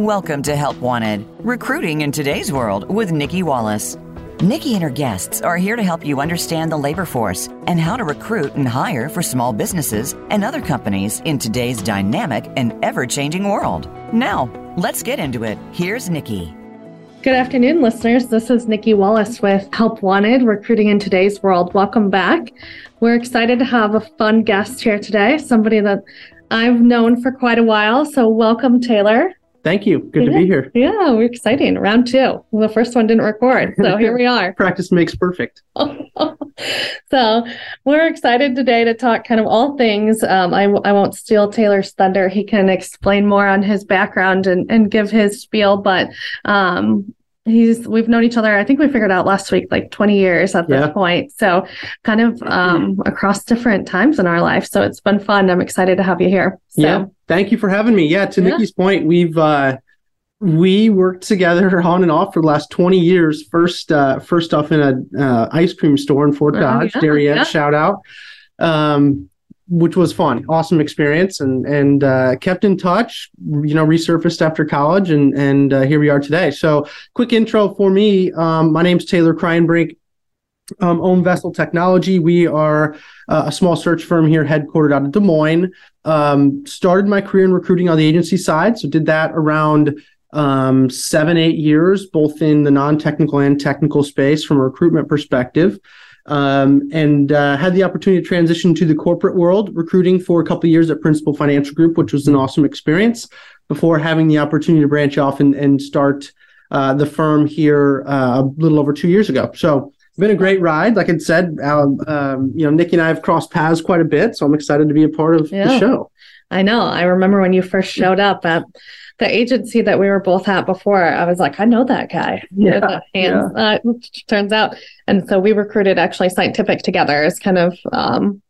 Welcome to Help Wanted, recruiting in today's world with Nikki Wallace. Nikki and her guests are here to help you understand the labor force and how to recruit and hire for small businesses and other companies in today's dynamic and ever changing world. Now, let's get into it. Here's Nikki. Good afternoon, listeners. This is Nikki Wallace with Help Wanted, Recruiting in Today's World. Welcome back. We're excited to have a fun guest here today, somebody that I've known for quite a while. So, welcome, Taylor. Thank you. Good yeah. to be here. Yeah, we're exciting. Round two. Well, the first one didn't record. So here we are. Practice makes perfect. so we're excited today to talk kind of all things. Um, I, I won't steal Taylor's thunder. He can explain more on his background and, and give his spiel. But um, he's we've known each other i think we figured out last week like 20 years at this yeah. point. So kind of um, across different times in our life. So it's been fun. I'm excited to have you here. So. yeah. Thank you for having me. Yeah to yeah. nikki's point we've uh we worked together on and off for the last 20 years. First uh first off in a uh, ice cream store in fort oh, dodge yeah, Darriette, shout out. Um which was fun, awesome experience, and and uh, kept in touch. You know, resurfaced after college, and and uh, here we are today. So, quick intro for me. Um, my name's Taylor Kraayenbrink. Um, own Vessel Technology. We are uh, a small search firm here, headquartered out of Des Moines. Um, started my career in recruiting on the agency side, so did that around um, seven, eight years, both in the non-technical and technical space from a recruitment perspective um, and uh, had the opportunity to transition to the corporate world, recruiting for a couple of years at Principal Financial Group, which was an awesome experience. Before having the opportunity to branch off and, and start uh, the firm here uh, a little over two years ago. So it's been a great ride. Like I said, um, um, you know, Nikki and I have crossed paths quite a bit, so I'm excited to be a part of yeah. the show. I know. I remember when you first showed up at the agency that we were both at before, I was like, I know that guy. Yeah. yeah. Uh, turns out. And so we recruited actually Scientific together as kind of um,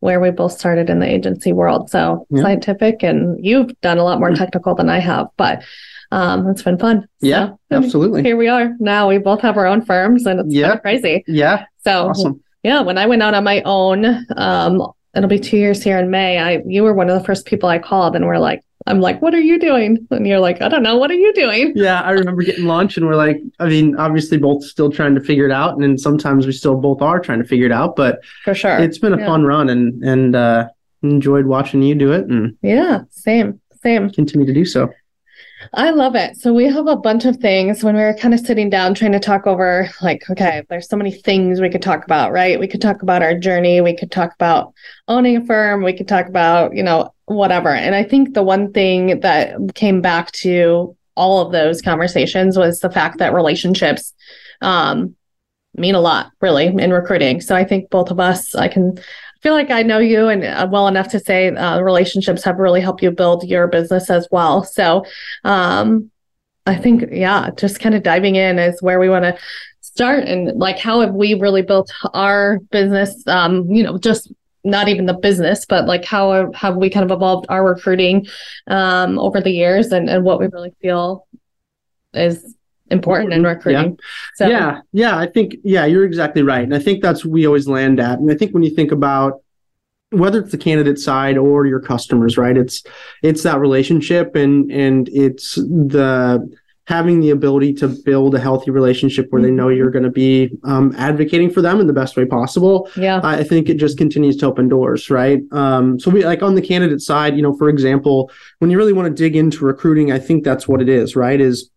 where we both started in the agency world. So yeah. Scientific, and you've done a lot more technical than I have, but um, it's been fun. Yeah, so, absolutely. Here we are now. We both have our own firms, and it's yeah. crazy. Yeah. So awesome. yeah, when I went out on my own, um, it'll be two years here in May. I you were one of the first people I called, and we're like, I'm like, what are you doing? And you're like, I don't know. What are you doing? Yeah, I remember getting lunch and we're like, I mean, obviously both still trying to figure it out. And then sometimes we still both are trying to figure it out. But for sure. It's been a yeah. fun run and and uh enjoyed watching you do it and yeah, same. Same. Continue to do so. I love it. So we have a bunch of things when we were kind of sitting down trying to talk over like okay, there's so many things we could talk about, right? We could talk about our journey, we could talk about owning a firm, we could talk about, you know, whatever. And I think the one thing that came back to all of those conversations was the fact that relationships um, mean a lot, really, in recruiting. So I think both of us, I can feel like I know you and uh, well enough to say uh, relationships have really helped you build your business as well. So um, I think, yeah, just kind of diving in is where we want to start and like how have we really built our business um you know just not even the business, but like how have we kind of evolved our recruiting um, over the years and, and what we really feel is important in recruiting. Yeah. So yeah, yeah, I think yeah, you're exactly right, and I think that's we always land at. And I think when you think about whether it's the candidate side or your customers, right? It's it's that relationship and and it's the having the ability to build a healthy relationship where mm-hmm. they know you're going to be um, advocating for them in the best way possible. Yeah, I think it just continues to open doors, right? Um, so we like on the candidate side, you know, for example, when you really want to dig into recruiting, I think that's what it is, right? Is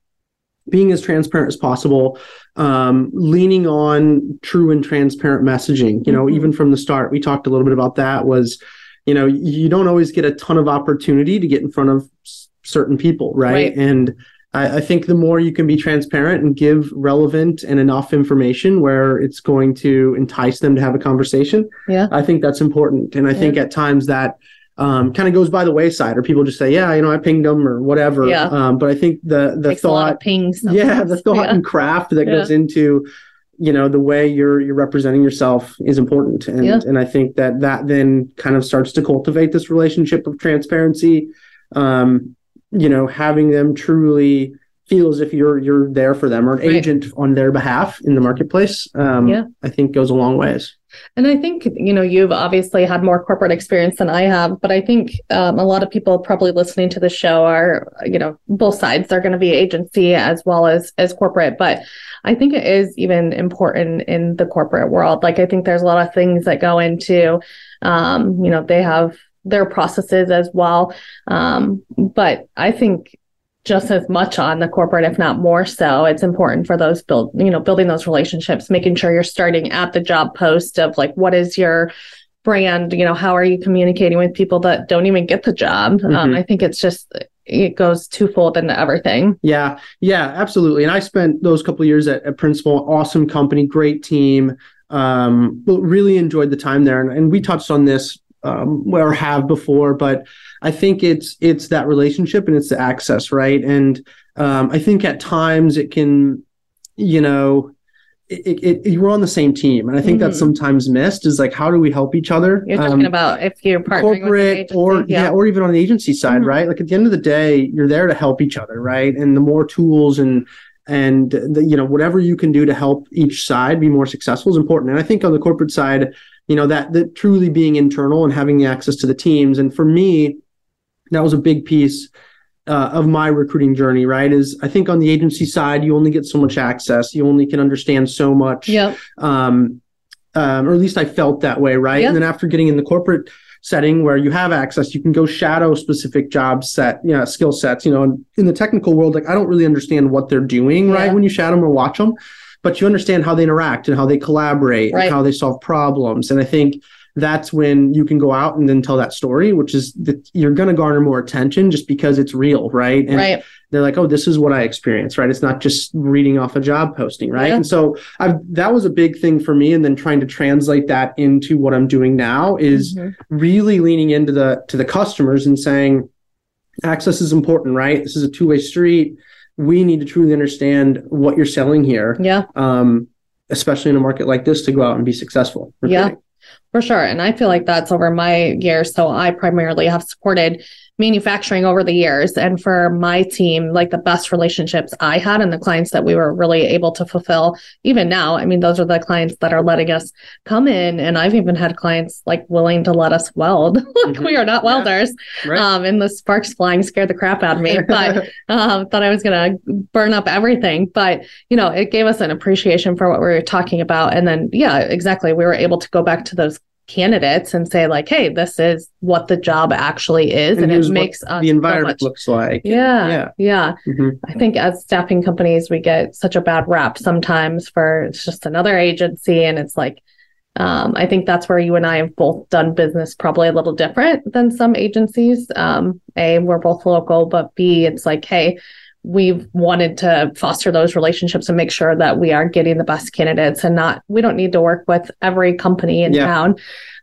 being as transparent as possible, um, leaning on true and transparent messaging. You know, mm-hmm. even from the start, we talked a little bit about that. Was you know, you don't always get a ton of opportunity to get in front of certain people, right? right. And I, I, think the more you can be transparent and give relevant and enough information where it's going to entice them to have a conversation, yeah, I think that's important. And I yeah. think at times that um, kind of goes by the wayside, or people just say, "Yeah, you know, I pinged them" or whatever. Yeah. Um, but I think the the Takes thought, pings, yeah, the thought yeah. and craft that yeah. goes into you know the way you're you're representing yourself is important and yeah. and i think that that then kind of starts to cultivate this relationship of transparency um you know having them truly feel as if you're you're there for them or an right. agent on their behalf in the marketplace um, yeah. i think goes a long ways And I think, you know, you've obviously had more corporate experience than I have, but I think um, a lot of people probably listening to the show are, you know, both sides. They're going to be agency as well as as corporate. But I think it is even important in the corporate world. Like I think there's a lot of things that go into, um, you know, they have their processes as well. Um, but I think just as much on the corporate, if not more so. It's important for those build, you know, building those relationships, making sure you're starting at the job post of like, what is your brand? You know, how are you communicating with people that don't even get the job? Um, mm-hmm. Um, I think it's just it goes twofold into everything. Yeah, yeah, absolutely. And I spent those couple years at, at Principal, awesome company, great team. Um, really enjoyed the time there, and, and we touched on this um, or have before, but I think it's it's that relationship and it's the access, right? And um, I think at times it can, you know, it, it, it, we're on the same team, and I think mm-hmm. that's sometimes missed. Is like how do we help each other? You're talking um, about if you're partnering corporate or yeah. yeah. or even on the agency side, mm-hmm. right? Like at the end of the day, you're there to help each other, right? And the more tools and and the, you know whatever you can do to help each side be more successful is important. And I think on the corporate side, you know that that truly being internal and having the access to the teams. And for me that was a big piece uh, of my recruiting journey right? Is i think on the agency side you only get so much access. You only can understand so much. Yep. um, um, or at least i felt that way right? Yep. and then after getting in the corporate setting where you have access you can go shadow specific job set you know skill sets you know in, in the technical world like i don't really understand what they're doing yeah. right when you shadow them or watch them but you understand how they interact and how they collaborate right. and how they solve problems. And I think that's when you can go out and then tell that story, which is that you're going to garner more attention just because it's real, right? And right. they're like, oh, this is what I experienced, right? It's not just reading off a job posting, right? Yeah. And so I've, that was a big thing for me. And then trying to translate that into what I'm doing now is mm-hmm. really leaning into the to the customers and saying, access is important, right? This is a two way street we need to truly understand what you're selling here. Yeah. Um, especially in a market like this to go out and be successful. Yeah, for sure. And I feel like that's over my years. So I primarily have supported manufacturing over the years. And for my team, like the best relationships I had and the clients that we were really able to fulfill, even now, I mean, those are the clients that are letting us come in. And I've even had clients like willing to let us weld. like mm-hmm. we are not welders. Yeah. Right. Um, and the sparks flying scared the crap out of me, but um, thought I was going to burn up everything. But, you know, it gave us an appreciation for what we were talking about. And then, yeah, exactly. We were able to go back to those candidates and say like hey this is what the job actually is and, and it makes the environment so looks like. Yeah yeah. yeah. Mm-hmm. i think as staffing companies we get such a bad rap sometimes for it's just another agency and it's like um, i think that's where you and i have both done business probably a little different than some agencies. Um, a we're both local but b it's like hey we've wanted to foster those relationships and make sure that we are getting the best candidates and not we don't need to work with every company in yeah. town.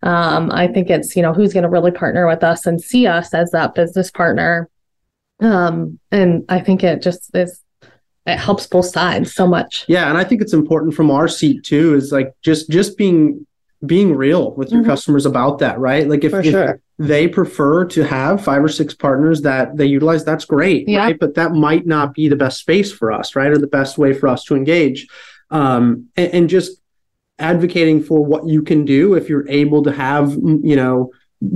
Um, i think it's you know who's going to really partner with us and see us as that business partner. Um, and i think it just is it helps both sides so much. Yeah and i think it's important from our seat too is like just just being being real with your mm-hmm. customers about that right like if, if sure they prefer to have five or six partners that they utilize that's great yeah. right but that might not be the best space for us right or the best way for us to engage um, and, and, just advocating for what you can do if you're able to have you know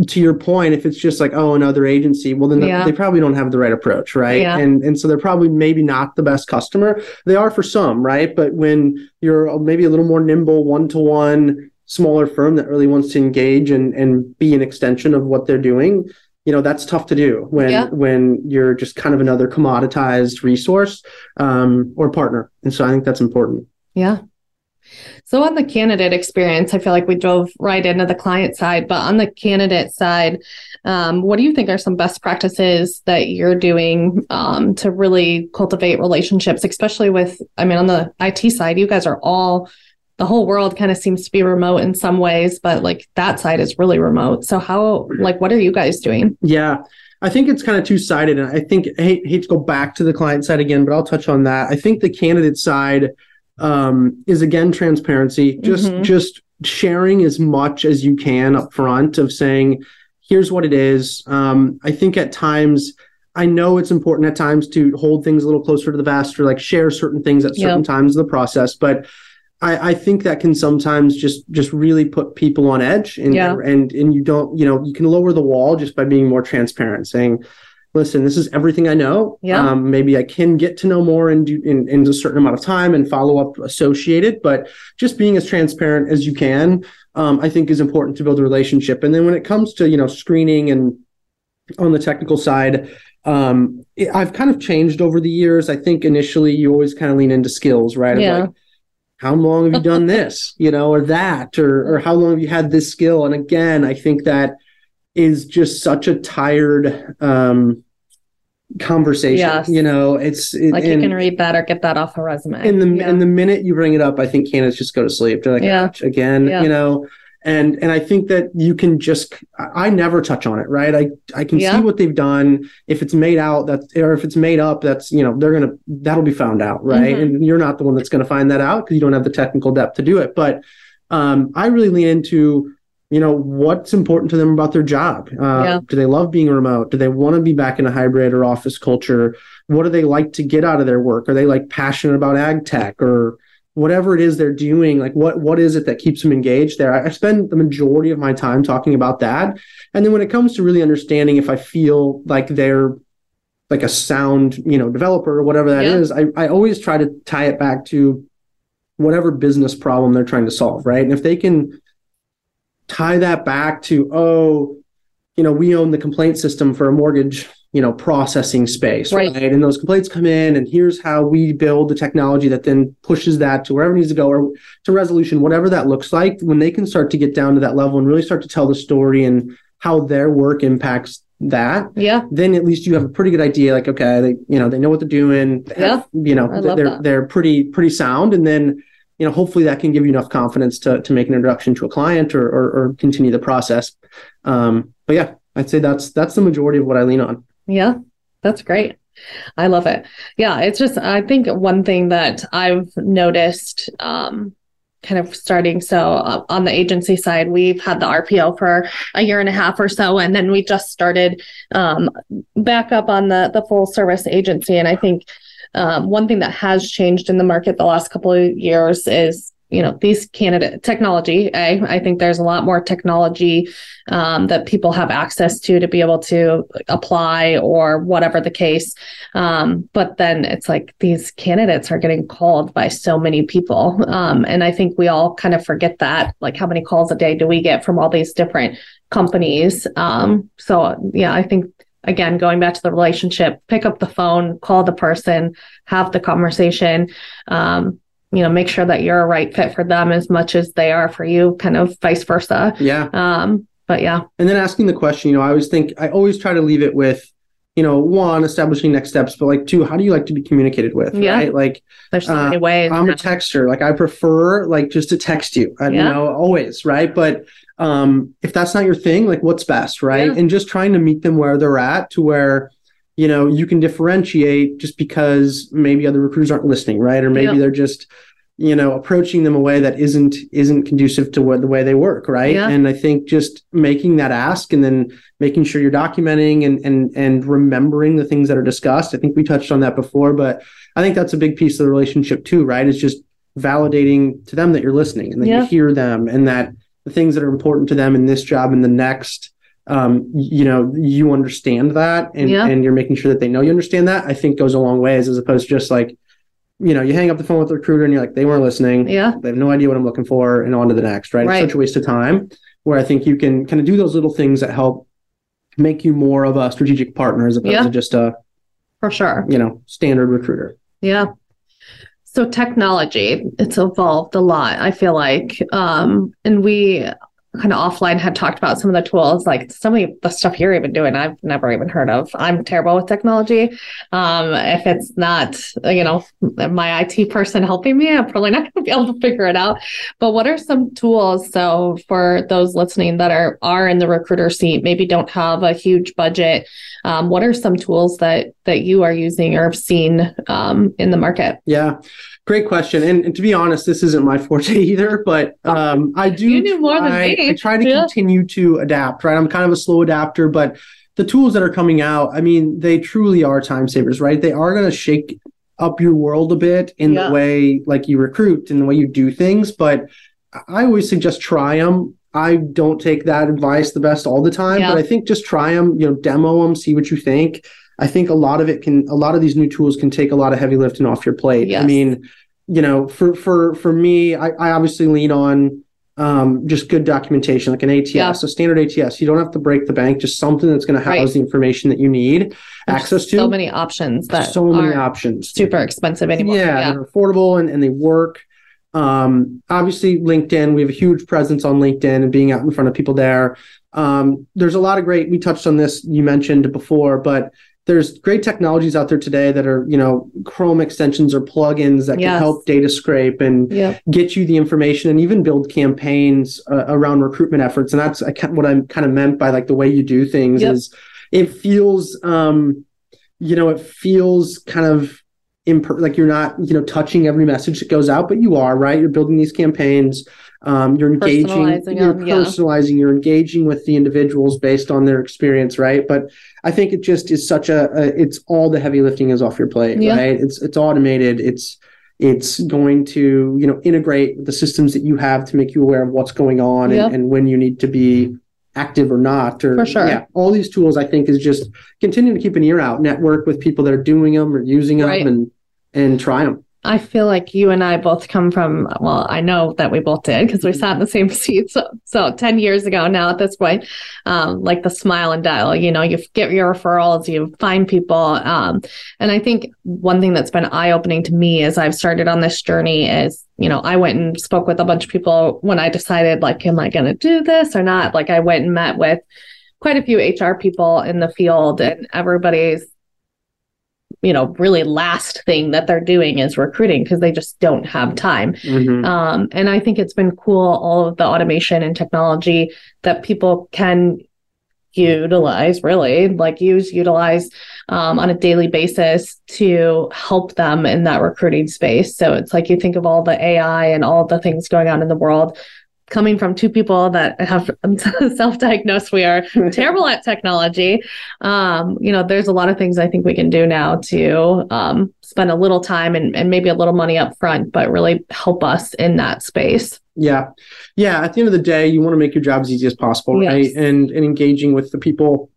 to your point if it's just like oh another agency well then yeah. they probably don't have the right approach right yeah. and and so they're probably maybe not the best customer they are for some right but when you're maybe a little more nimble one to one smaller firm that really wants to engage and, and be an extension of what they're doing you know that's tough to do when yeah. when you're just kind of another commoditized resource um, or partner. And so i think that's important. Yeah. So on the candidate experience i feel like we drove right into the client side but on the candidate side um, what do you think are some best practices that you're doing um, to really cultivate relationships especially with i mean on the it side you guys are all the whole world kind of seems to be remote in some ways, but like that side is really remote. So how like what are you guys doing? Yeah. I think it's kind of two sided. And I think I hate, hate, to go back to the client side again, but I'll touch on that. I think the candidate side um, is again transparency, just mm-hmm. just sharing as much as you can up front of saying, here's what it is. Um, I think at times I know it's important at times to hold things a little closer to the vest or like share certain things at certain yep. times of the process, but I, I think that can sometimes just just really put people on edge and Yeah. and and you don't you know you can lower the wall just by being more transparent saying listen this is everything i know Yeah. um, maybe i can get to know more in, do- in in a certain amount of time and follow up associated but just being as transparent as you can um, i think is important to build a relationship and then when it comes to you know screening and on the technical side um, it- i've kind of changed over the years i think initially you always kind of lean into skills right Of Yeah. How long have you done this you know or that or or how long have you had this skill and again i think that is just such a tired um conversation Yes. you know it's it, Like you can read that or get that off a resume. and the yeah. and the minute you bring it up i think candidates just go to sleep they're like Yeah. Again Yeah. you know and and i think that you can just I- never touch on it right? I i can Yeah. see what they've done. If it's made out that's or if it's made up that's you know they're gonna that'll be found out right? Mhm. and you're not the one that's gonna find that out because you don't have the technical depth to do it. But um i really lean into you know what's important to them about their job. Uh, Yeah. do they love being remote? Do they want to be back in a hybrid or office culture? What do they like to get out of their work? Are they like passionate about ag tech or whatever it is they're doing like what what is it that keeps them engaged there? I, spend the majority of my time talking about that. And then when it comes to really understanding if i feel like they're like a sound you know developer or whatever that Yeah. is, I, I always try to tie it back to whatever business problem they're trying to solve right? And if they can tie that back to oh you know we own the complaint system for a mortgage you know processing space Right. right, and those complaints come in and here's how we build the technology that then pushes that to wherever it needs to go or to resolution whatever that looks like. When they can start to get down to that level and really start to tell the story and how their work impacts that yeah. then at least you have a pretty good idea like okay they you know they know what they're doing. Have- you know they're that. they're pretty pretty sound. And then you know hopefully that can give you enough confidence to to make an introduction to a client or or, or continue the process. Um but yeah i'd say that's that's the majority of what i lean on Yeah, that's great. I love it. Yeah, it's just, I think one thing that I've noticed, um, kind of starting so uh, on the agency side, we've had the RPO for a year and a half or so, and then we just started um, back up on the the full service agency. And I think um, one thing that has changed in the market the last couple of years is you know these candidate technology I, I think there's a lot more technology um, that people have access to to be able to apply or whatever the case. Um, but then it's like these candidates are getting called by so many people. Um, and i think we all kind of forget that like how many calls a day do we get from all these different companies? Um, so yeah i think again going back to the relationship pick up the phone call the person have the conversation. Um, you know make sure that you're a right fit for them as much as they are for you kind of vice versa yeah um, but yeah and then asking the question you know i always think i always try to leave it with you know one establishing next steps but like two how do you like to be communicated with Yeah. right like there's so Uh, many ways I'm a texter. Like I prefer like just to text you. I, You Yeah. know, always, right? But um if that's not your thing, like what's best, right? Yeah. And just trying to meet them where they're at to where you know you can differentiate just because maybe other recruiters aren't listening, right? Or maybe Yeah. they're just you know approaching them a way that isn't isn't conducive to what the way they work right Yeah. and i think just making that ask and then making sure you're documenting and and and remembering the things that are discussed i think we touched on that before but i think that's a big piece of the relationship too right it's just validating to them that you're listening and that you hear them and that the things that are important to them in this job and the next um, you know you understand that and, Yeah. and you're making sure that they know you understand that i think goes a long ways as opposed to just like you know you hang up the phone with the recruiter and you're like they weren't listening yeah they have no idea what i'm looking for and on to the next right, Right. it's such a waste of time where i think you can kind of do those little things that help make you more of a strategic partner as opposed Yeah. to just a for sure you know standard recruiter Yeah. So technology, it's evolved a lot, I feel like. Um, and we kind of offline had talked about some of the tools, like some of the stuff you're even doing, I've never even heard of. I'm terrible with technology. Um, if it's not, you know, my IT person helping me, I'm probably not gonna be able to figure it out. But what are some tools? So for those listening that are are in the recruiter seat, maybe don't have a huge budget, um, what are some tools that that you are using or have seen um, in the market? yeah great question and, and to be honest this isn't my forte either but um, i do You knew more than try, me. i try to Yeah. continue to adapt right i'm kind of a slow adapter but the tools that are coming out i mean they truly are time savers right they are going to shake up your world a bit in yeah. the way like you recruit and the way you do things. But I always suggest try them. I don't take that advice the best all the time, yeah. but I think just try them, you know, demo them, see what you think. I think a lot of it can, a lot of these new tools can take a lot of heavy lifting off your plate. Yes. I mean, you know, for for for me, I, I obviously lean on um, just good documentation, like an ATS, yeah. a standard ATS. You don't have to break the bank, just something that's going to house right. the information that you need There's access to. So many options that so many options. Super expensive anymore. Yeah, yeah. they're affordable and, and they work. Um, obviously, LinkedIn, we have a huge presence on LinkedIn and being out in front of people there. Um, there's a lot of great, we touched on this, you mentioned before, but there's great technologies out there today that are, you know, Chrome extensions or plugins that yes. can help data scrape and yep. get you the information and even build campaigns uh, around recruitment efforts. And that's what I'm kind of meant by like the way you do things yep. is it feels, um, you know, it feels kind of imp- like you're not, you know, touching every message that goes out, but you are, right? You're building these campaigns um, you're engaging you're them, personalizing yeah. you're engaging with the individuals based on their experience right but i think it just is such a, a it's all the heavy lifting is off your plate yeah. right it's it's automated it's it's going to you know integrate the systems that you have to make you aware of what's going on and, and when you need to be active or not or For sure. yeah all these tools i think is just continue to keep an ear out network with people that are doing them or using them right. and and try them I feel like you and I both come from, well, I know that we both did because we sat in the same seat. So, so 10 years ago now at this point, um, like the smile and dial, you know, you get your referrals, you find people. Um, and I think one thing that's been eye opening to me as I've started on this journey is, you know, I went and spoke with a bunch of people when I decided, like, am I going to do this or not? Like, I went and met with quite a few HR people in the field, and everybody's you know really last thing that they're doing is recruiting because they just don't have time mm-hmm. um, and i think it's been cool all of the automation and technology that people can utilize really like use utilize um, on a daily basis to help them in that recruiting space so it's like you think of all the ai and all the things going on in the world coming from two people that have self-diagnosed we are terrible at technology. Um, you know there's a lot of things i think we can do now to um, spend a little time and, and maybe a little money up front but really help us in that space. Yeah. Yeah at the end of the day you want to make your job as easy as possible yes. right and and engaging with the people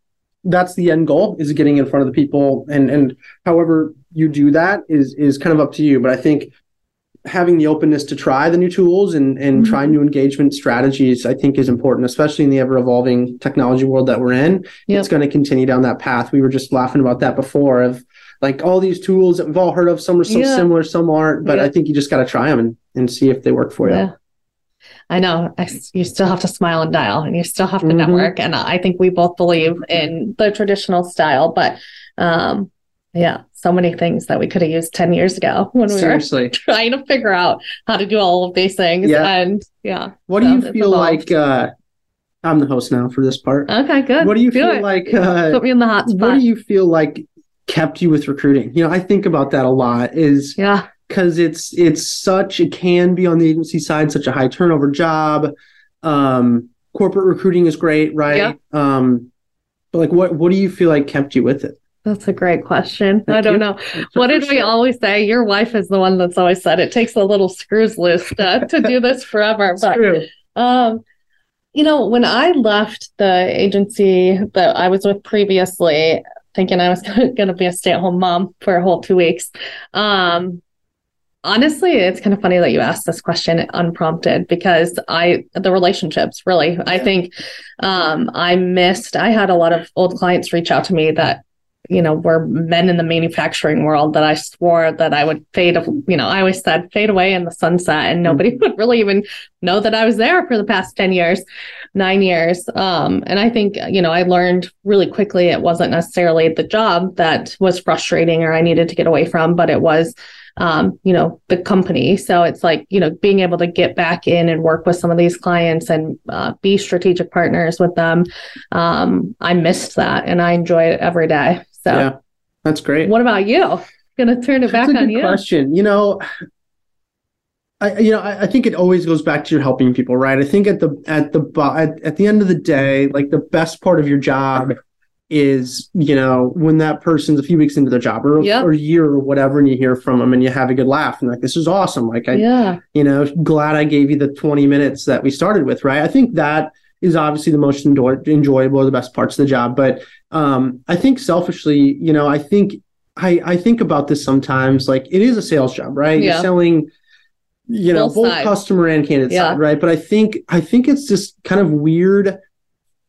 that's the end goal is getting in front of the people. And and however you do that is is kind of up to you. But i think having the openness to try the new tools and and mm-hmm. try new engagement strategies i think is important especially in the ever evolving technology world that we're in yep. it's going to continue down that path we were just laughing about that before of like all these tools that we've all heard of some are so yeah. similar some aren't but yeah. i think you just got to try them and, and see if they work for yeah. you I know I, you still have to smile and dial and you still have to mm-hmm. network. And I think we both believe in the traditional style, but um, yeah, so many things that we could have used 10 years ago when we Seriously. were trying to figure out how to do all of these things. Yeah. And yeah. What so do you feel like? Uh, I'm the host now for this part. Okay, good. What do you do feel it. like? Uh, Put me in the hot spot. What do you feel like kept you with recruiting? You know, I think about that a lot. Is yeah, because it's it's such it can be on the agency side such a high turnover job. Um, corporate recruiting is great, right? Yeah. Um, but like, what what do you feel like kept you with it? That's a great question. Thank I don't you. know. What did we always say? Your wife is the one that's always said it takes a little screws loose to, to do this forever. but true. um, you know, when I left the agency that I was with previously, thinking I was going to be a stay-at-home mom for a whole two weeks, um, honestly it's kind of funny that you asked this question unprompted because i the relationships really i think um i missed i had a lot of old clients reach out to me that you know, were men in the manufacturing world that I swore that I would fade, you know, I always said fade away in the sunset and nobody would really even know that I was there for the past 10 years, nine years. Um, and I think, you know, I learned really quickly it wasn't necessarily the job that was frustrating or I needed to get away from, but it was, um, you know, the company. So it's like, you know, being able to get back in and work with some of these clients and uh, be strategic partners with them. Um, I missed that and I enjoy it every day. So yeah, that's great. What about you? Gonna turn it back on you. Question. You know, I you know I, I, think it always goes back to your helping people, right? I think at the at the at, at the end of the day, like the best part of your job is you know when that person's a few weeks into their job or, Yep. or a year or whatever and you hear from them and you have a good laugh and like this is awesome like i yeah. you know glad i gave you the 20 minutes that we started with right i think that is obviously the most enjoy- enjoyable or the best parts of the job but um i think selfishly you know i think i i think about this sometimes like it is a sales job right Yeah. you're selling you know Both both customer and candidate Yeah. side right but i think i think it's this kind of weird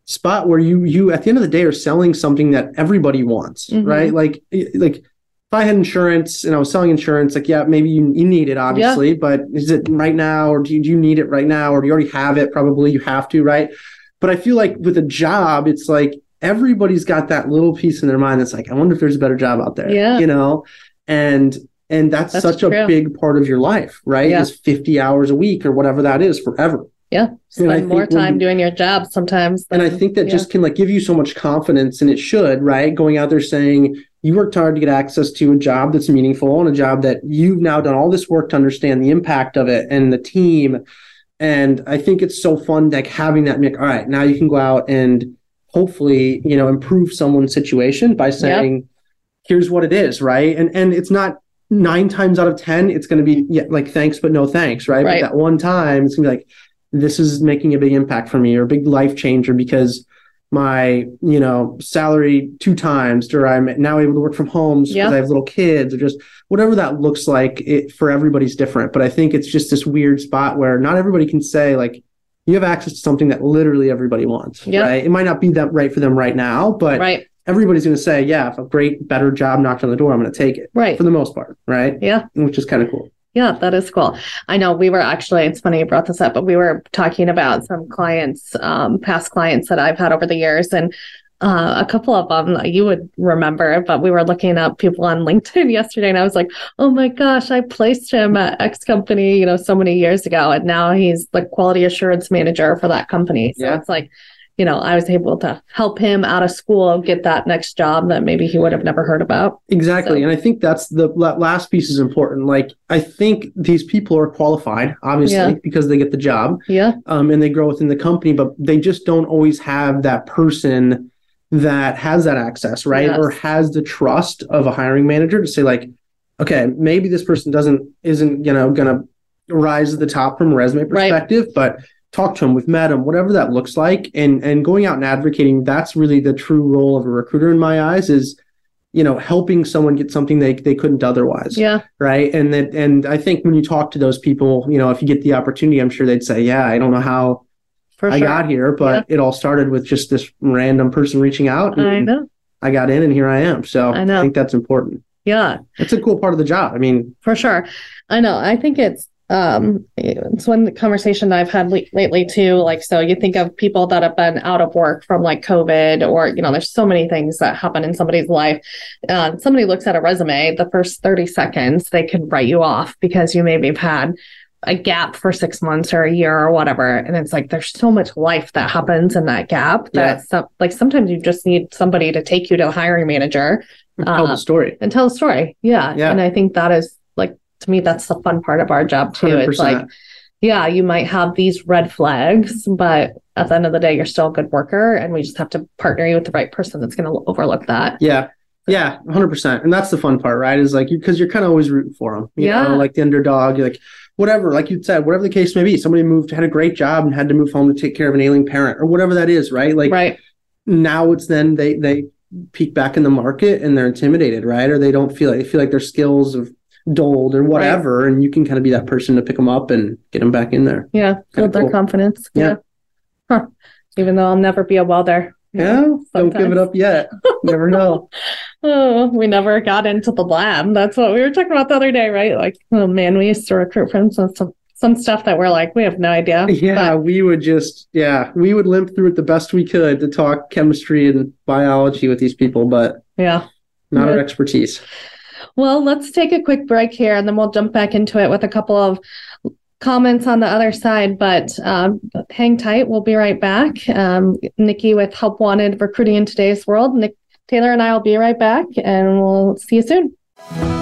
spot where you you at the end of the day are selling something that everybody wants Mhm. right like like if I had insurance and I was selling insurance, like yeah, maybe you, you need it obviously, but is it right now or do you, do you need it right now or do you already have it? Probably you have to, right? But I feel like with a job, it's like everybody's got that little piece in their mind that's like, I wonder if there's a better job out there. Yeah. You know? And and that's, That's such true. a big part of your life, right? Yeah. Is 50 hours a week or whatever that is forever. Yeah. Spend more when time you- doing your job sometimes. And I think that yeah. just can like give you so much confidence, and it should, right? Going out there saying you worked hard to get access to a job that's meaningful and a job that you've now done all this work to understand the impact of it and the team. And I think it's so fun, like having that. Like, all right, now you can go out and hopefully, you know, improve someone's situation by saying, "Here's what it is," right? And and it's not nine times out of ten, it's going to be yeah, like thanks but no thanks, right? Right. But that one time, it's gonna be like this is making a big impact for me or a big life changer because my you know salary two times or i'm now able to work from home because i have little kids or just whatever that looks like it for everybody's different but i think it's just this weird spot where not everybody can say like you have access to something that literally everybody wants Yeah. right it might not be that right for them right now but right. everybody's going to say yeah if a great better job knocked on the door i'm going to take it Right. for the most part right Yeah. which is kind of cool Yeah, that is cool. I know we were actually, it's funny you brought this up, but we were talking about some clients, um, past clients that I've had over the years. And uh, a couple of them you would remember, but we were looking up people on LinkedIn yesterday and I was like, oh my gosh, I placed him at X company, you know, so many years ago. And now he's the quality assurance manager for that company. So Yeah. it's like, you know, I was able to help him out of school get that next job that maybe he would have never heard about. Exactly. So- And I think that's the la- last piece is important. Like, I think these people are qualified, obviously, Yeah. because they get the job Yeah. um, and they grow within the company, but they just don't always have that person that has that access, right? Yes. Or has the trust of a hiring manager to say, like, okay, maybe this person doesn't, isn't, you know, going to rise to the top from a resume Right. perspective, but talk to them, we've met them, whatever that looks like. And, and going out and advocating, that's really the true role of a recruiter in my eyes is, you know, helping someone get something they, they couldn't otherwise Yeah. right and that and i think when you talk to those people you know if you get the opportunity i'm sure they'd say yeah i don't know how i got here but it all started with just this random person reaching out and I know. i got in and here i am so I know. think that's important Yeah. it's a cool part of the job i mean For sure. I know. I think it's um it's one conversation I've had le- lately too. Like, so you think of people that have been out of work from like COVID, or you know, there's so many things that happen in somebody's life. Uh, somebody looks at a resume, the first 30 seconds, they can write you off because you maybe have had a gap for six months or a year or whatever. And it's like there's so much life that happens in that gap that Yeah. some, like sometimes you just need somebody to take you to the hiring manager tell Uh, the story and tell a story. Yeah. Yeah. And I think that is like to me, that's the fun part of our job too. It's 100%. like, yeah, you might have these red flags, but at the end of the day, you're still a good worker, and we just have to partner you with the right person that's going to overlook that. yeah yeah 100% and that's the fun part right is like because you're kind of always rooting for them you Yeah. know like the underdog like whatever like you said whatever the case may be somebody moved had a great job and had to move home to take care of an ailing parent or whatever that is right like right. now it's then they they peek back in the market and they're intimidated, right? Or they don't feel like they feel like their skills have dulled or whatever, and you can kind of be that person to pick them up and get them back in there. Yeah. Build their cool. confidence. Yeah. Huh. Even though I'll never be a welder. Yeah, don't give it up yet. Never know. Oh, we never got into the lab. That's what we were talking about the other day, right? Like, oh man, we used to recruit from some some, some stuff that we're like, we have no idea. Yeah, But, we would just yeah, we would limp through it the best we could to talk chemistry and biology with these people, but yeah. not our expertise. Well, let's take a quick break here and then we'll jump back into it with a couple of comments on the other side. But um, hang tight. We'll be right back. Um, Nikki with Help Wanted Recruiting in Today's World. Nick Taylor and I will be right back and we'll see you soon.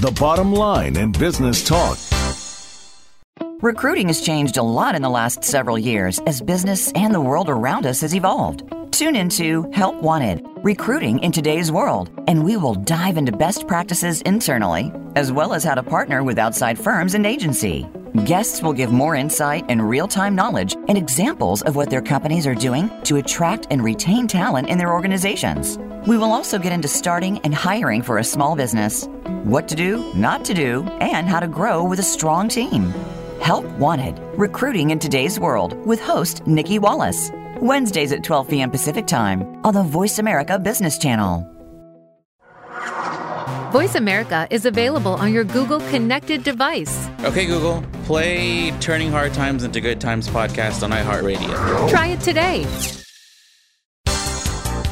the bottom line in business talk. Recruiting has changed a lot in the last several years as business and the world around us has evolved. Tune into Help Wanted Recruiting in Today's World, and we will dive into best practices internally, as well as how to partner with outside firms and agency. Guests will give more insight and real time knowledge and examples of what their companies are doing to attract and retain talent in their organizations. We will also get into starting and hiring for a small business, what to do, not to do, and how to grow with a strong team. Help Wanted Recruiting in Today's World with host Nikki Wallace. Wednesdays at 12 p.m. Pacific Time on the Voice America Business Channel. Voice America is available on your Google connected device. Okay, Google, play Turning Hard Times into Good Times podcast on iHeartRadio. Try it today.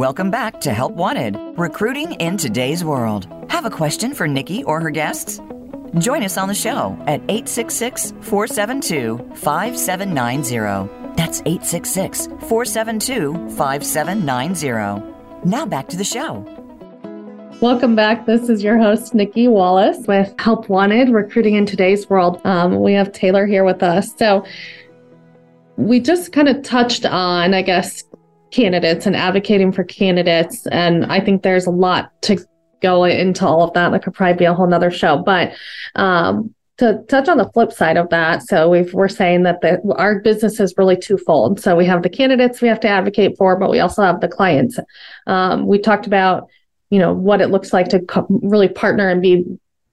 Welcome back to Help Wanted Recruiting in Today's World. Have a question for Nikki or her guests? Join us on the show at 866 472 5790. That's 866 472 5790. Now back to the show. Welcome back. This is your host, Nikki Wallace with Help Wanted Recruiting in Today's World. Um, we have Taylor here with us. So, we just kind of touched on, I guess, candidates and advocating for candidates. And I think there's a lot to go into all of that. That could probably be a whole nother show. But um, to touch on the flip side of that, so we are saying that the, our business is really twofold. So we have the candidates we have to advocate for, but we also have the clients. Um, we talked about, you know, what it looks like to co- really partner and be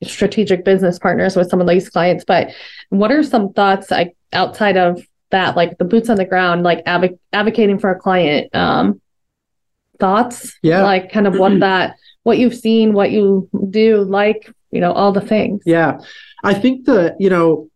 strategic business partners with some of these clients. But what are some thoughts like, outside of that like the boots on the ground like adv- advocating for a client um thoughts yeah. like kind of what that what you've seen what you do like you know all the things. Yeah. I think the you know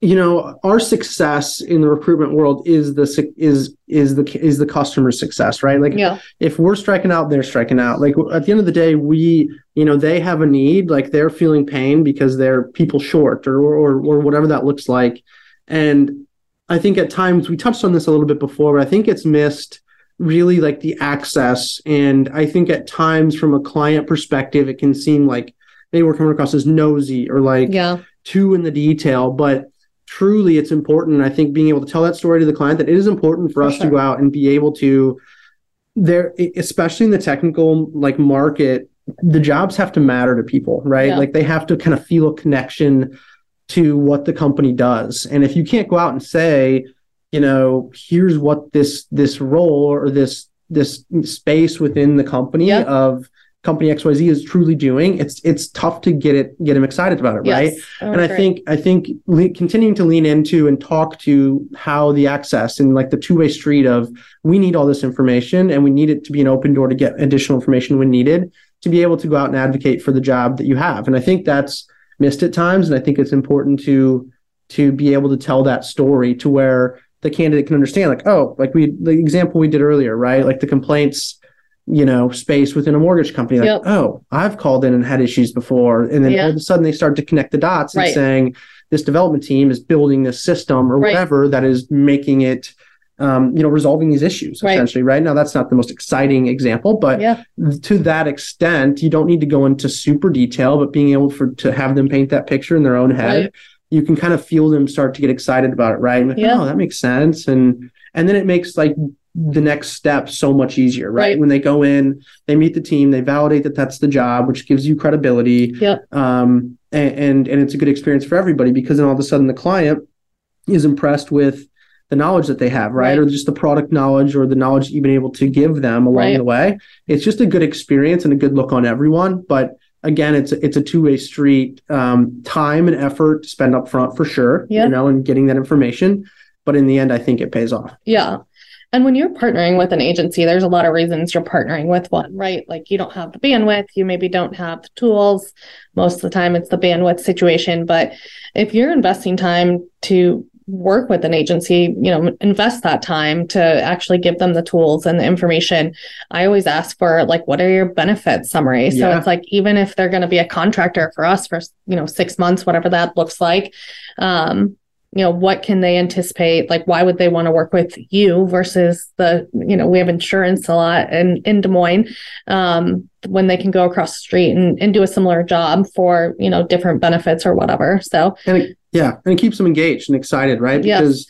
you know our success in the recruitment world is the is is the is the customer success right? Like yeah. if we're striking out they're striking out. Like at the end of the day we you know they have a need like they're feeling pain because they're people short or or, or whatever that looks like. And I think at times we touched on this a little bit before, but I think it's missed really like the access. And I think at times from a client perspective, it can seem like they were coming across as nosy or like yeah. too in the detail. But truly it's important. I think being able to tell that story to the client that it is important for, for us sure. to go out and be able to there, especially in the technical like market, the jobs have to matter to people, right? Yeah. Like they have to kind of feel a connection to what the company does. And if you can't go out and say, you know, here's what this this role or this this space within the company yep. of company XYZ is truly doing, it's it's tough to get it get them excited about it, yes. right? Oh, and I think I think le- continuing to lean into and talk to how the access and like the two way street of we need all this information and we need it to be an open door to get additional information when needed to be able to go out and advocate for the job that you have. And I think that's missed at times. And I think it's important to to be able to tell that story to where the candidate can understand, like, oh, like we the example we did earlier, right? Like the complaints, you know, space within a mortgage company. Like, yep. oh, I've called in and had issues before. And then yeah. all of a sudden they start to connect the dots right. and saying, this development team is building this system or right. whatever that is making it um, you know, resolving these issues right. essentially, right? Now, that's not the most exciting example, but yeah. to that extent, you don't need to go into super detail, but being able for to have them paint that picture in their own head, right. you can kind of feel them start to get excited about it, right? Like, yeah. oh, that makes sense. And and then it makes like the next step so much easier, right? Right. When they go in, they meet the team, they validate that that's the job, which gives you credibility. Yep. Um, and, and and it's a good experience for everybody because then all of a sudden the client is impressed with the knowledge that they have, right? Right. Or just the product knowledge or the knowledge you've been able to give them along Right. the way. It's just a good experience and a good look on everyone. But again, it's it's a two way street. Um, time and effort to spend up front for sure, Yeah. you know, and getting that information. But in the end, I think it pays off. Yeah. And when you're partnering with an agency, there's a lot of reasons you're partnering with one, right? Like you don't have the bandwidth, you maybe don't have the tools. Most of the time, it's the bandwidth situation. But if you're investing time to work with an agency, you know, invest that time to actually give them the tools and the information. I always ask for like, what are your benefits summary? So Yeah. it's like, even if they're going to be a contractor for us for, you know, six months, whatever that looks like, um, you know what can they anticipate like why would they want to work with you versus the you know we have insurance a lot in in des moines um, when they can go across the street and, and do a similar job for you know different benefits or whatever so And yeah, and it keeps them engaged and excited, right? Because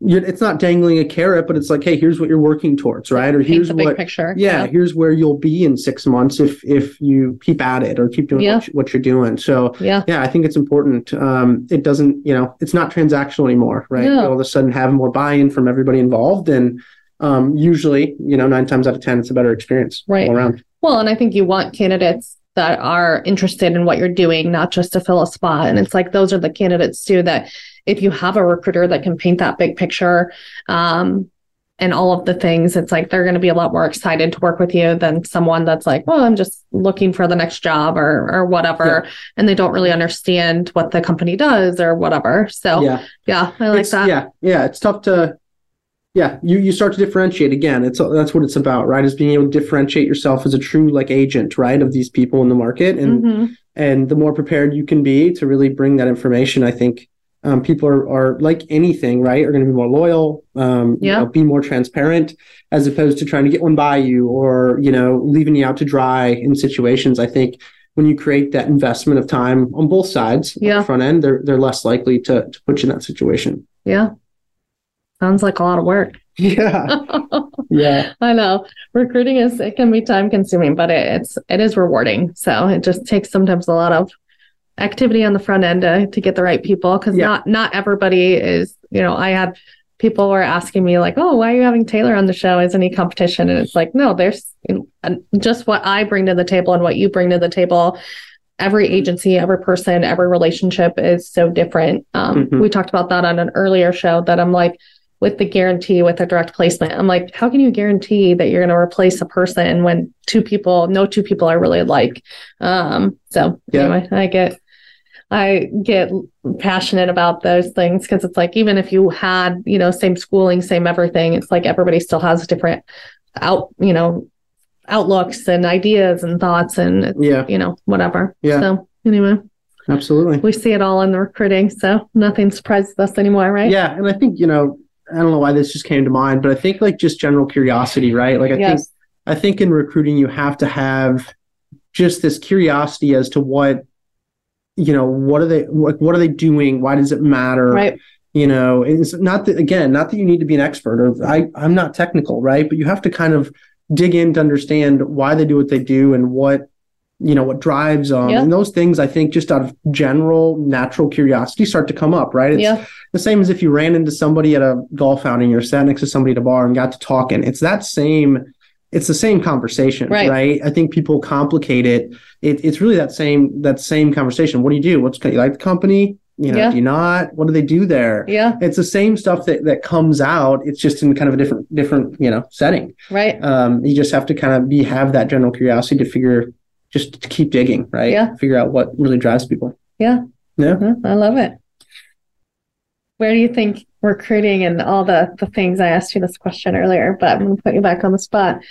you it's not dangling a carrot, but it's like, hey, here's what you're working towards, right? Or here's what picture yeah, here's where you'll be in six months if if you keep at it or keep doing Yeah. what, you, what you're doing. So yeah yeah, I think it's important. Um, it doesn't, you know, it's not transactional anymore, right? All of a sudden have more buy-in from everybody involved, and um, usually, you know, nine times out of ten, it's a better experience Right. all around. Well, and I think you want candidates that are interested in what you're doing, not just to fill a spot. And it's like those are the candidates too that if you have a recruiter that can paint that big picture, um, and all of the things, it's like they're going to be a lot more excited to work with you than someone that's like, well, I'm just looking for the next job or or whatever, and they don't really understand what the company does or whatever. So yeah, yeah, I like It's- that. Yeah, yeah, it's tough to. Yeah, you you start to differentiate again. It's that's what it's about, right? Is being able to differentiate yourself as a true like agent, right, of these people in the market, and Mhm. and the more prepared you can be to really bring that information, I think um, people are are like anything, right? Are going to be more loyal, um, you Yeah. know, be more transparent, as opposed to trying to get one by you or you know leaving you out to dry in situations. I think when you create that investment of time on both sides, Yeah. front end, they're they're less likely to to put you in that situation. yeah. Sounds like a lot of work. Yeah, yeah, I know recruiting is it can be time consuming, but it, it's it is rewarding. So it just takes sometimes a lot of activity on the front end to, to get the right people because Yeah. not not everybody is. You know, I had people were asking me like, "Oh, why are you having Taylor on the show? Is any competition?" And it's like, no, there's just what I bring to the table and what you bring to the table. Every agency, every person, every relationship is so different. Um, Mhm. We talked about that on an earlier show. That I'm like with the guarantee with a direct placement. I'm like, how can you guarantee that you're going to replace a person when two people, no two people are really alike? Um, so Yeah. anyway, I get, I get passionate about those things because it's like, even if you had, you know, same schooling, same everything, it's like everybody still has different out, you know, outlooks and ideas and thoughts and, yeah, you know, whatever. Yeah. So anyway, absolutely. we see it all in the recruiting. So nothing surprises us anymore, right? Yeah, and I think you know, I don't know why this just came to mind, but I think like just general curiosity, right? Like I think. I think in recruiting you have to have just this curiosity as to what you know, what are they what, what are they doing? Why does it matter? Right. You know, it's not that again, not that you need to be an expert or I I'm not technical, right? But you have to kind of dig in to understand why they do what they do and what you know what drives them Yeah. and those things i think just out of general natural curiosity start to come up right it's Yeah. the same as if you ran into somebody at a golf outing or sat next to somebody at a bar and got to talking. It's that same, it's the same conversation, Right. right? I think people complicate it. it. It's really that same that same conversation. What do you do? What's you like the company? You know, Yeah. do you not? What do they do there? Yeah. It's the same stuff that that comes out. It's just in kind of a different different you know setting. Right. Um, you just have to kind of be have that general curiosity to figure, just to keep digging, right? Yeah. Figure out what really drives people. Yeah. Yeah. Huh, I love it. Where do you think recruiting and all the the things I asked you this question earlier, but I'm gonna put you back on the spot.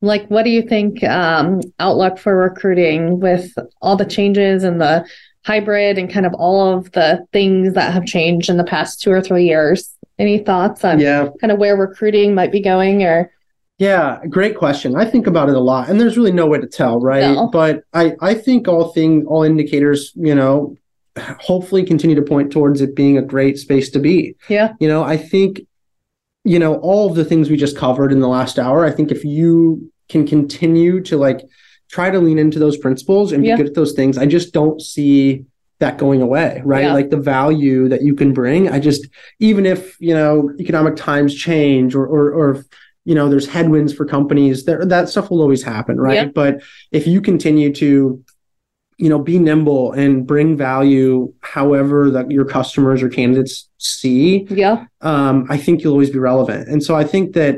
Like, what do you think um, outlook for recruiting with all the changes and the hybrid and kind of all of the things that have changed in the past two or three years? Any thoughts on Yeah. kind of where recruiting might be going or Yeah, great question. I think about it a lot, and there's really no way to tell, right? No. But I, I think all thing, all indicators, you know, hopefully continue to point towards it being a great space to be. yeah, You know, I think, you know, all of the things we just covered in the last hour, I think if you can continue to like try to lean into those principles and be Yeah. good at those things, I just don't see that going away, right? Yeah. Like the value that you can bring. I just, even if, you know, economic times change or, or, or, you know, there's headwinds for companies, there, that stuff will always happen, right? Yeah. But if you continue to, you know, be nimble and bring value however that your customers or candidates see, Yeah. um, I think you'll always be relevant. And so I think that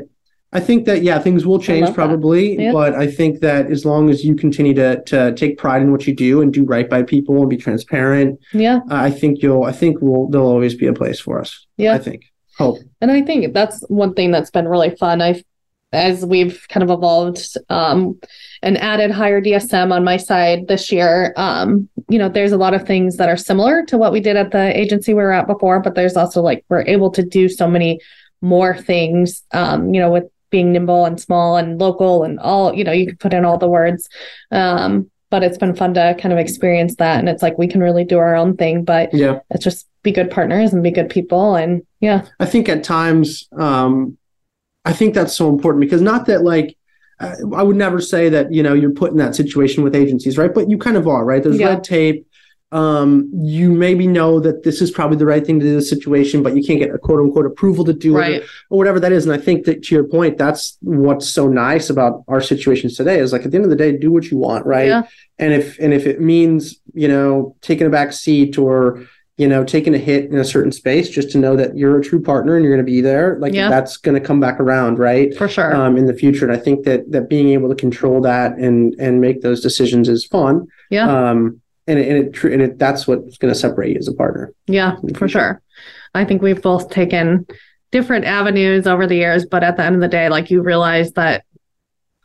I think that yeah, things will change probably, Yeah. but I think that as long as you continue to to take pride in what you do and do right by people and be transparent, Yeah. uh, I think you'll I think we'll there'll always be a place for us. Yeah. I think. Hope. And I think that's one thing that's been really fun. I've as we've kind of evolved um, and added Hire DSM on my side this year, um, you know, there's a lot of things that are similar to what we did at the agency we were at before, but there's also like we're able to do so many more things, um, you know, with being nimble and small and local and all, you know, you can put in all the words. Um, but it's been fun to kind of experience that. And it's like we can really do our own thing, but Yeah. it's just be good partners and be good people. And yeah, I think at times, um, I think that's so important because not that like uh, I would never say that you know you're put in that situation with agencies, right? But you kind of are, right? There's Yeah. red tape. Um, you maybe know that this is probably the right thing to do the situation, but you can't get a quote unquote approval to do Right. it or whatever that is. And I think that to your point, that's what's so nice about our situations today is like at the end of the day, do what you want, right? Yeah. And if and if it means you know taking a back seat or you know taking a hit in a certain space just to know that you're a true partner and you're going to be there, like Yeah. that's going to come back around, right? for sure. Um, in the future, and I think that that being able to control that and and make those decisions is fun. yeah. Um, and it, and it and it that's what's going to separate you as a partner. Yeah, for sure. I think we've both taken different avenues over the years, but at the end of the day, like you realize that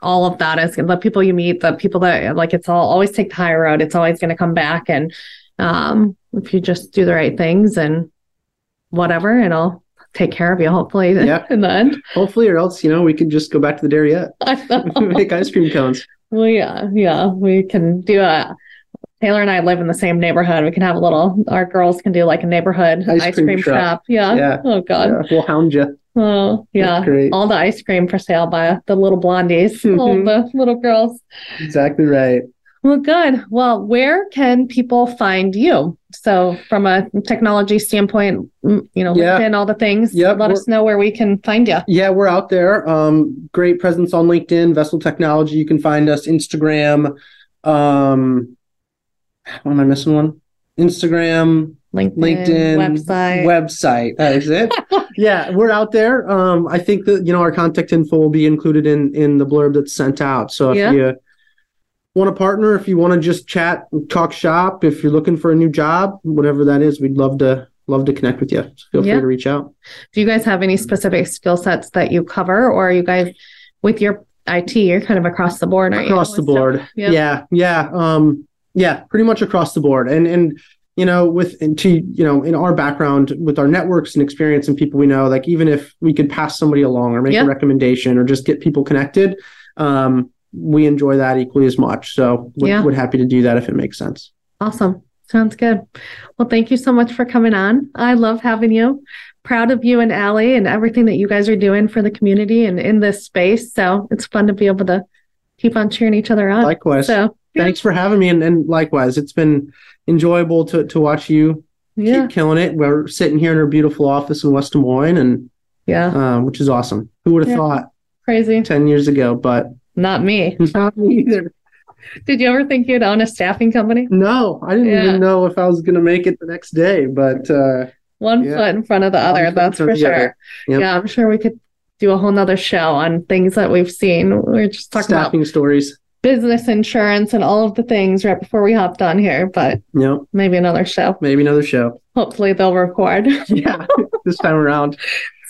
all of that is the people you meet, the people that like it's all always take the high road. It's always going to come back. And um, if you just do the right things and whatever, it'll take care of you, hopefully, Yeah. in the end. Hopefully, or else you know we could just go back to the dairy yet make ice cream cones. Well, yeah, yeah, we can do a. Taylor and I live in the same neighborhood. We can have a little. Our girls can do like a neighborhood Ice ice, cream cream, shop. shop. Yeah. Yeah. Oh God. Yeah, we'll hound you. Oh yeah. All the ice cream for sale by the little blondies, all Mhm. the little girls. Exactly right. Well, good. Well, where can people find you? So, from a technology standpoint, mm, you know, Yeah. LinkedIn, all the things. Yep, Let us know where we can find you. Yeah, we're out there. Um, great presence on LinkedIn, Vessel Technology. You can find us Instagram. Um, what am I missing one? Instagram, LinkedIn, LinkedIn, website. website. That is it. yeah, we're out there. Um, I think that you know our contact info will be included in in the blurb that's sent out. So if Yeah. you want to partner, if you want to just chat, talk shop, if you're looking for a new job, whatever that is, we'd love to love to connect with you. So feel Yeah. free to reach out. Do you guys have any specific skill sets that you cover, or are you guys with your IT? You're kind of across the board, aren't you? across the board Yeah. yeah yeah um yeah pretty much across the board and and you know with to you know in our background with our networks and experience and people we know like even if we could pass somebody along or make Yeah. a recommendation or just get people connected um we enjoy that equally as much so would, Yeah. would happy to do that if it makes sense Awesome. Sounds good. Well, thank you so much for coming on. I love having you. Proud of you and Allie and everything that you guys are doing for the community and in this space. So it's fun to be able to keep on cheering each other on. likewise So thanks for having me and, and likewise it's been enjoyable to to watch you yeah, keep killing it we're sitting here in our beautiful office in west des moines and yeah, um, which is awesome who would have Yeah. thought crazy. 10 years ago, but Not me. not me either. Did you ever think you'd own a staffing company? No, I didn't Yeah. even know if I was going to make it the next day, but uh, One Yeah. foot in front of the other, in that's for of the other. sure. Yep. Yeah, I'm sure we could do a whole nother show on things that we've seen. We are just talking about staffing stories. business insurance and all of the things right before we hopped on here, but Yep, maybe another show. maybe another show. Hopefully they'll record. Yeah, this time around.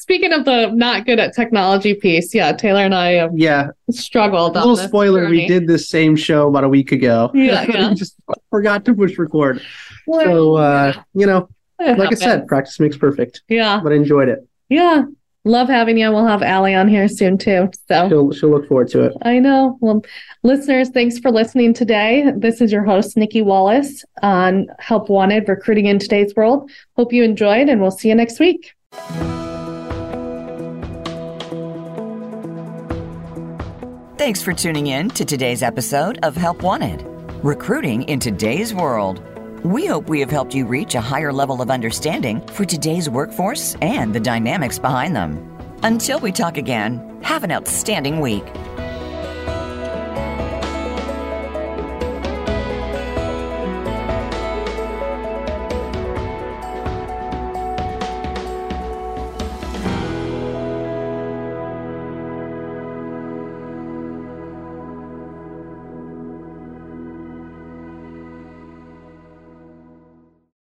Speaking of the not good at technology piece, yeah, Taylor and I have Yeah, struggled. a little spoiler: we did this same show about a week ago. Yeah, yeah. we just forgot to push record. Well, So uh, you know, it like I said, practice makes perfect. yeah, But I enjoyed it. yeah. Love having you. We'll have Allie on here soon too. So She'll she'll look forward to it. I know. Well, listeners, thanks for listening today. This is your host, Nikki Wallace on Help Wanted Recruiting in Today's World. Hope you enjoyed, and we'll see you next week. Thanks for tuning in to today's episode of Help Wanted Recruiting in Today's World. We hope we have helped you reach a higher level of understanding for today's workforce and the dynamics behind them. Until we talk again, have an outstanding week.